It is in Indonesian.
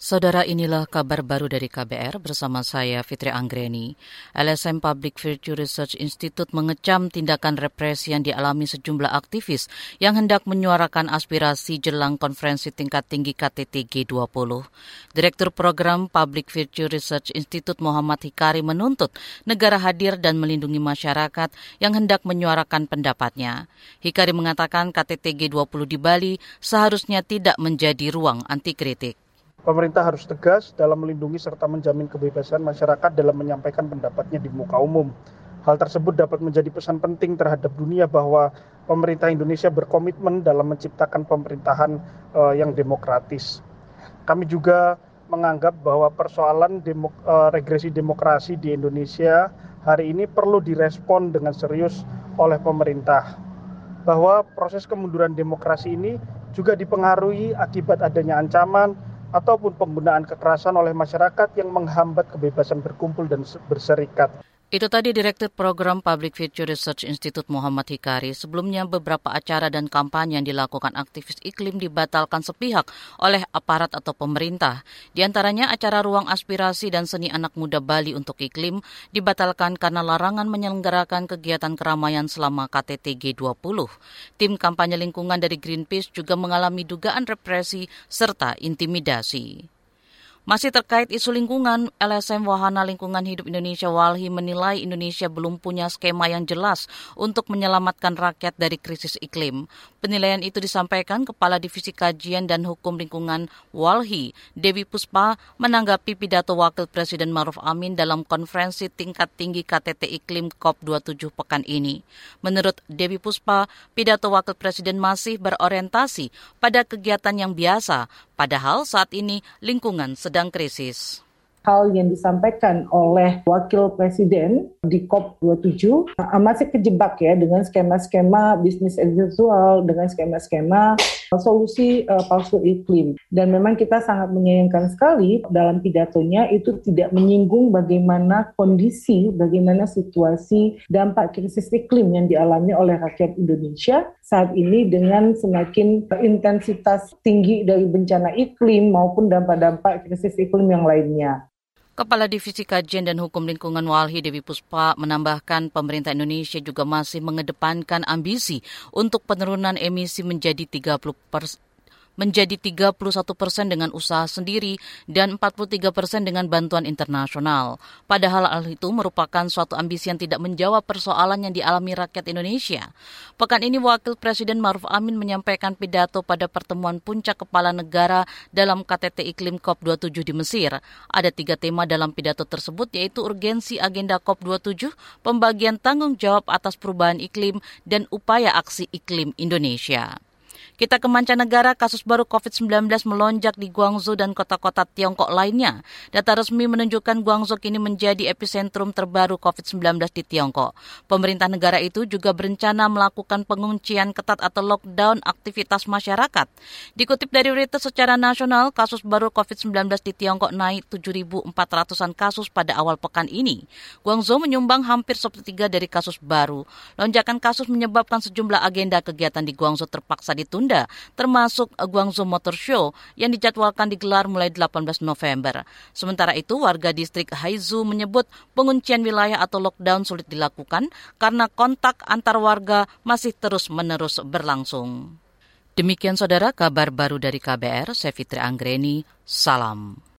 Saudara inilah kabar baru dari KBR bersama saya Fitri Anggreni. LSM Public Virtue Research Institute mengecam tindakan represi yang dialami sejumlah aktivis yang hendak menyuarakan aspirasi jelang konferensi tingkat tinggi KTT G20. Direktur Program Public Virtue Research Institute Muhammad Hikari menuntut negara hadir dan melindungi masyarakat yang hendak menyuarakan pendapatnya. Hikari mengatakan KTT G20 di Bali seharusnya tidak menjadi ruang anti kritik. Pemerintah harus tegas dalam melindungi serta menjamin kebebasan masyarakat dalam menyampaikan pendapatnya di muka umum. Hal tersebut dapat menjadi pesan penting terhadap dunia bahwa pemerintah Indonesia berkomitmen dalam menciptakan pemerintahan uh, yang demokratis. Kami juga menganggap bahwa persoalan demok uh, regresi demokrasi di Indonesia hari ini perlu direspon dengan serius oleh pemerintah. Bahwa proses kemunduran demokrasi ini juga dipengaruhi akibat adanya ancaman ataupun penggunaan kekerasan oleh masyarakat yang menghambat kebebasan berkumpul dan berserikat. Itu tadi Direktur Program Public Future Research Institute Muhammad Hikari. Sebelumnya beberapa acara dan kampanye yang dilakukan aktivis iklim dibatalkan sepihak oleh aparat atau pemerintah. Di antaranya acara Ruang Aspirasi dan Seni Anak Muda Bali untuk Iklim dibatalkan karena larangan menyelenggarakan kegiatan keramaian selama KTT G20. Tim kampanye lingkungan dari Greenpeace juga mengalami dugaan represi serta intimidasi. Masih terkait isu lingkungan, LSM Wahana Lingkungan Hidup Indonesia Walhi menilai Indonesia belum punya skema yang jelas untuk menyelamatkan rakyat dari krisis iklim. Penilaian itu disampaikan Kepala Divisi Kajian dan Hukum Lingkungan Walhi, Dewi Puspa, menanggapi pidato Wakil Presiden Maruf Amin dalam konferensi tingkat tinggi KTT Iklim COP27 pekan ini. Menurut Dewi Puspa, pidato Wakil Presiden masih berorientasi pada kegiatan yang biasa, padahal saat ini lingkungan sedang krisis. Hal yang disampaikan oleh Wakil Presiden di COP27 masih kejebak ya dengan skema-skema bisnis usual, dengan skema-skema solusi uh, palsu iklim. Dan memang kita sangat menyayangkan sekali dalam pidatonya itu tidak menyinggung bagaimana kondisi, bagaimana situasi dampak krisis iklim yang dialami oleh rakyat Indonesia saat ini dengan semakin intensitas tinggi dari bencana iklim maupun dampak-dampak krisis iklim yang lainnya. Kepala Divisi Kajian dan Hukum Lingkungan Walhi Dewi Puspa menambahkan pemerintah Indonesia juga masih mengedepankan ambisi untuk penurunan emisi menjadi 30 persen menjadi 31 persen dengan usaha sendiri dan 43 persen dengan bantuan internasional. Padahal hal itu merupakan suatu ambisi yang tidak menjawab persoalan yang dialami rakyat Indonesia. Pekan ini Wakil Presiden Maruf Amin menyampaikan pidato pada pertemuan puncak kepala negara dalam KTT Iklim COP27 di Mesir. Ada tiga tema dalam pidato tersebut yaitu urgensi agenda COP27, pembagian tanggung jawab atas perubahan iklim, dan upaya aksi iklim Indonesia. Kita ke mancanegara, kasus baru COVID-19 melonjak di Guangzhou dan kota-kota Tiongkok lainnya. Data resmi menunjukkan Guangzhou kini menjadi epicentrum terbaru COVID-19 di Tiongkok. Pemerintah negara itu juga berencana melakukan penguncian ketat atau lockdown aktivitas masyarakat. Dikutip dari Reuters secara nasional, kasus baru COVID-19 di Tiongkok naik 7.400-an kasus pada awal pekan ini. Guangzhou menyumbang hampir sepertiga dari kasus baru. Lonjakan kasus menyebabkan sejumlah agenda kegiatan di Guangzhou terpaksa ditunda ditunda, termasuk Guangzhou Motor Show yang dijadwalkan digelar mulai 18 November. Sementara itu, warga distrik Haizu menyebut penguncian wilayah atau lockdown sulit dilakukan karena kontak antar warga masih terus-menerus berlangsung. Demikian saudara kabar baru dari KBR, saya Fitri Anggreni, salam.